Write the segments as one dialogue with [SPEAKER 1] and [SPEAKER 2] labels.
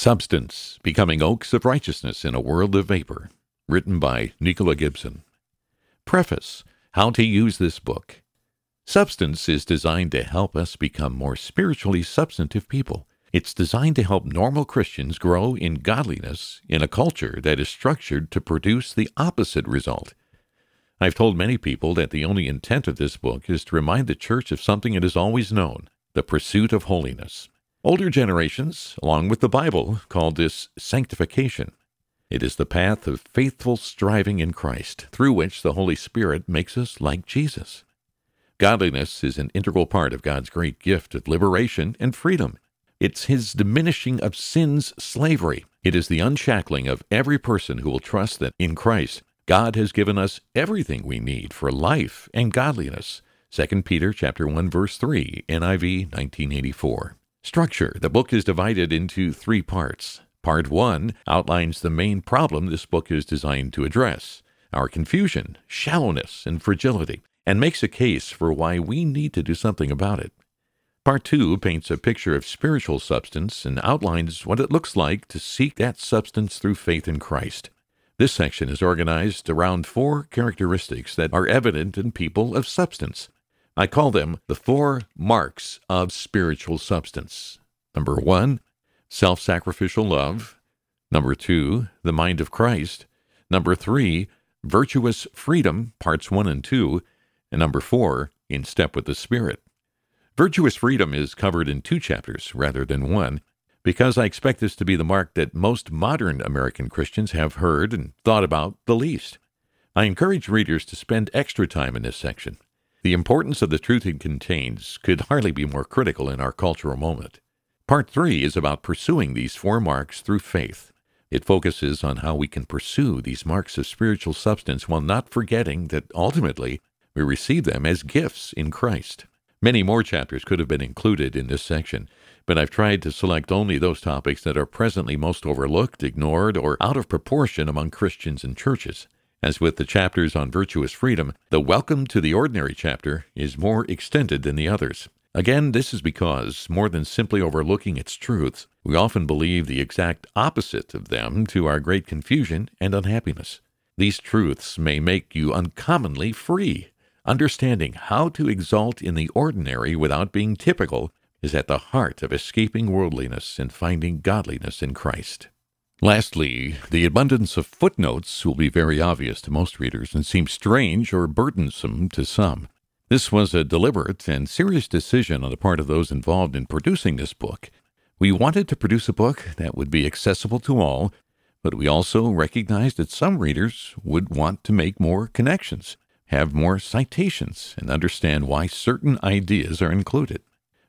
[SPEAKER 1] Substance Becoming Oaks of Righteousness in a World of Vapor, written by Nicola Gibson. Preface How to Use This Book. Substance is designed to help us become more spiritually substantive people. It's designed to help normal Christians grow in godliness in a culture that is structured to produce the opposite result. I've told many people that the only intent of this book is to remind the church of something it has always known the pursuit of holiness. Older generations, along with the Bible, called this sanctification. It is the path of faithful striving in Christ, through which the Holy Spirit makes us like Jesus. Godliness is an integral part of God's great gift of liberation and freedom. It's His diminishing of sin's slavery. It is the unshackling of every person who will trust that in Christ God has given us everything we need for life and godliness. 2 Peter chapter 1 verse 3, NIV 1984. Structure The book is divided into three parts. Part 1 outlines the main problem this book is designed to address our confusion, shallowness, and fragility, and makes a case for why we need to do something about it. Part 2 paints a picture of spiritual substance and outlines what it looks like to seek that substance through faith in Christ. This section is organized around four characteristics that are evident in people of substance I call them the four marks of spiritual substance. Number one, self sacrificial love. Number two, the mind of Christ. Number three, virtuous freedom, parts one and two. And number four, in step with the Spirit. Virtuous freedom is covered in two chapters rather than one, because I expect this to be the mark that most modern American Christians have heard and thought about the least. I encourage readers to spend extra time in this section. The importance of the truth it contains could hardly be more critical in our cultural moment. Part 3 is about pursuing these four marks through faith. It focuses on how we can pursue these marks of spiritual substance while not forgetting that ultimately we receive them as gifts in Christ. Many more chapters could have been included in this section, but I've tried to select only those topics that are presently most overlooked, ignored, or out of proportion among Christians and churches. As with the chapters on virtuous freedom, the welcome to the ordinary chapter is more extended than the others. Again, this is because, more than simply overlooking its truths, we often believe the exact opposite of them to our great confusion and unhappiness. These truths may make you uncommonly free. Understanding how to exalt in the ordinary without being typical is at the heart of escaping worldliness and finding godliness in Christ. Lastly, the abundance of footnotes will be very obvious to most readers and seem strange or burdensome to some. This was a deliberate and serious decision on the part of those involved in producing this book. We wanted to produce a book that would be accessible to all, but we also recognized that some readers would want to make more connections, have more citations, and understand why certain ideas are included.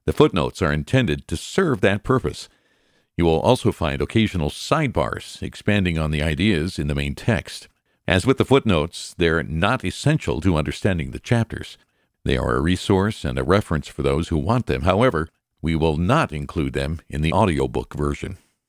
[SPEAKER 1] The footnotes are intended to serve that purpose you will also find occasional sidebars expanding on the ideas in the main text. As with the footnotes, they're not essential to understanding the chapters. They are a resource and a reference for those who want them. However, we will not include them in the audiobook version.